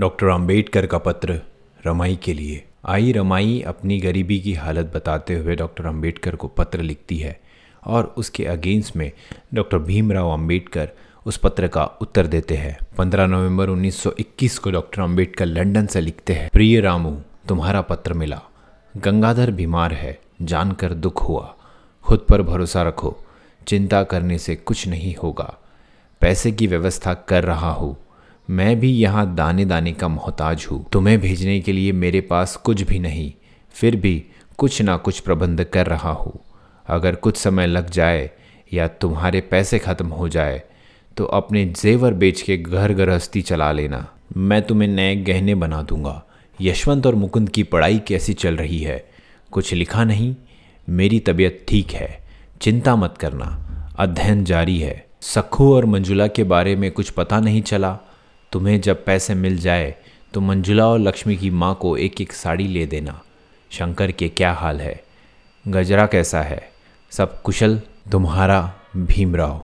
Doctor Ambedkar का पत्र रमाई के लिए। आई रमाई अपनी गरीबी की हालत बताते हुए डॉक्टर अंबेडकर को पत्र लिखती है और उसके अगेंस्ट में डॉक्टर भीमराव अंबेडकर उस पत्र का उत्तर देते हैं। 15 नवंबर 1921 को डॉक्टर अंबेडकर लंदन से लिखते हैं, प्रिय रामू, तुम्हारा पत्र मिला। गंगाधर बीमार है, जानकर दुख हुआ। खुद पर भरोसा रखो, चिंता करने से कुछ नहीं होगा। पैसे की व्यवस्था कर रहा हूँ। मैं भी यहाँ दाने दाने का मोहताज हूँ। तुम्हें भेजने के लिए मेरे पास कुछ भी नहीं, फिर भी कुछ ना कुछ प्रबंध कर रहा हूँ। अगर कुछ समय लग जाए या तुम्हारे पैसे ख़त्म हो जाए तो अपने जेवर बेच के घर गृहस्थी चला लेना। मैं तुम्हें नए गहने बना दूँगा। यशवंत और मुकुंद की पढ़ाई कैसी चल रही है? कुछ लिखा नहीं? मेरी तबीयत ठीक है। चिंता मत करना। अध्ययन जारी है। सखू और मंजुला के बारे में कुछ पता नहीं चला? तुम्हें जब पैसे मिल जाए तो मंजुला और लक्ष्मी की माँ को एक एक साड़ी ले देना। शंकर के क्या हाल है? गजरा कैसा है? सब कुशल, तुम्हारा भीमराव।